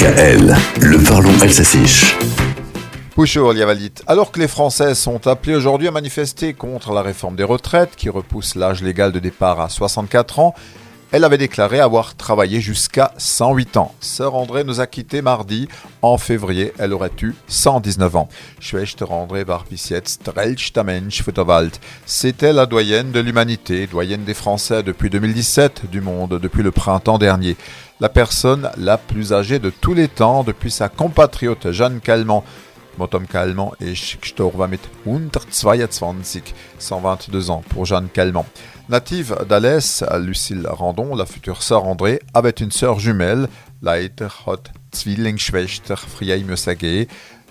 DKL, le parlons Elsassiche. Bonjour Liavalit. Alors que les Français sont appelés aujourd'hui à manifester contre la réforme des retraites qui repousse l'âge légal de départ à 64 ans, elle avait déclaré avoir travaillé jusqu'à 108 ans. Sœur André nous a quittés mardi. En février, elle aurait eu 119 ans. Schwester André war bis Mensch. C'était la doyenne de l'humanité, doyenne des Français depuis 2017, du monde depuis le printemps dernier. La personne la plus âgée de tous les temps depuis sa compatriote Jeanne Calment. Motom Calment est gestorben mit 122, 122 ans pour Jeanne Calment. Native d'Alès, Lucille Randon, la future sœur André, avait une sœur jumelle, Leiter hat Zwillingsschwester Friei.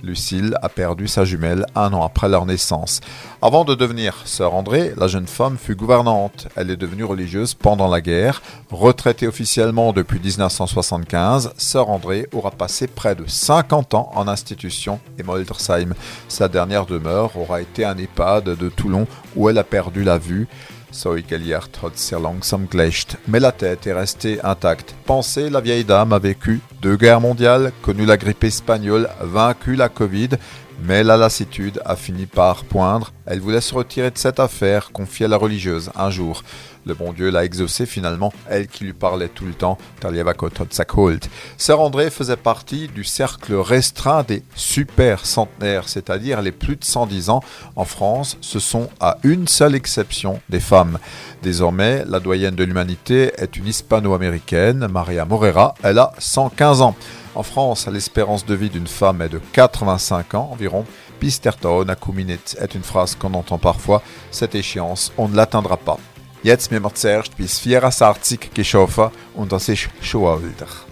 Lucille a perdu sa jumelle un an après leur naissance. Avant de devenir sœur André, la jeune femme fut gouvernante. Elle est devenue religieuse pendant la guerre. Retraitée officiellement depuis 1975, sœur André aura passé près de 50 ans en institution et Moldersheim. Sa dernière demeure aura été un EHPAD de Toulon où elle a perdu la vue. Mais la tête est restée intacte. Pensez, la vieille dame a vécu deux guerres mondiales, connu la grippe espagnole, vaincu la Covid, mais la lassitude a fini par poindre. Elle voulait se retirer de cette affaire, confiée à la religieuse, un jour. Le bon Dieu l'a exaucé finalement, elle qui lui parlait tout le temps, Sœur André faisait partie du cercle restreint des super centenaires, c'est-à-dire les plus de 110 ans. En France, ce sont à une seule exception des femmes. Désormais, la doyenne de l'humanité est une hispano-américaine, Maria Morera, elle a 115 ans. En France, l'espérance de vie d'une femme est de 85 ans environ. Pisterton akuminit est une phrase qu'on entend parfois. Cette échéance, on ne l'atteindra pas. Jetzt wir zuerst bis 64 geschaffen und das ist schon älter.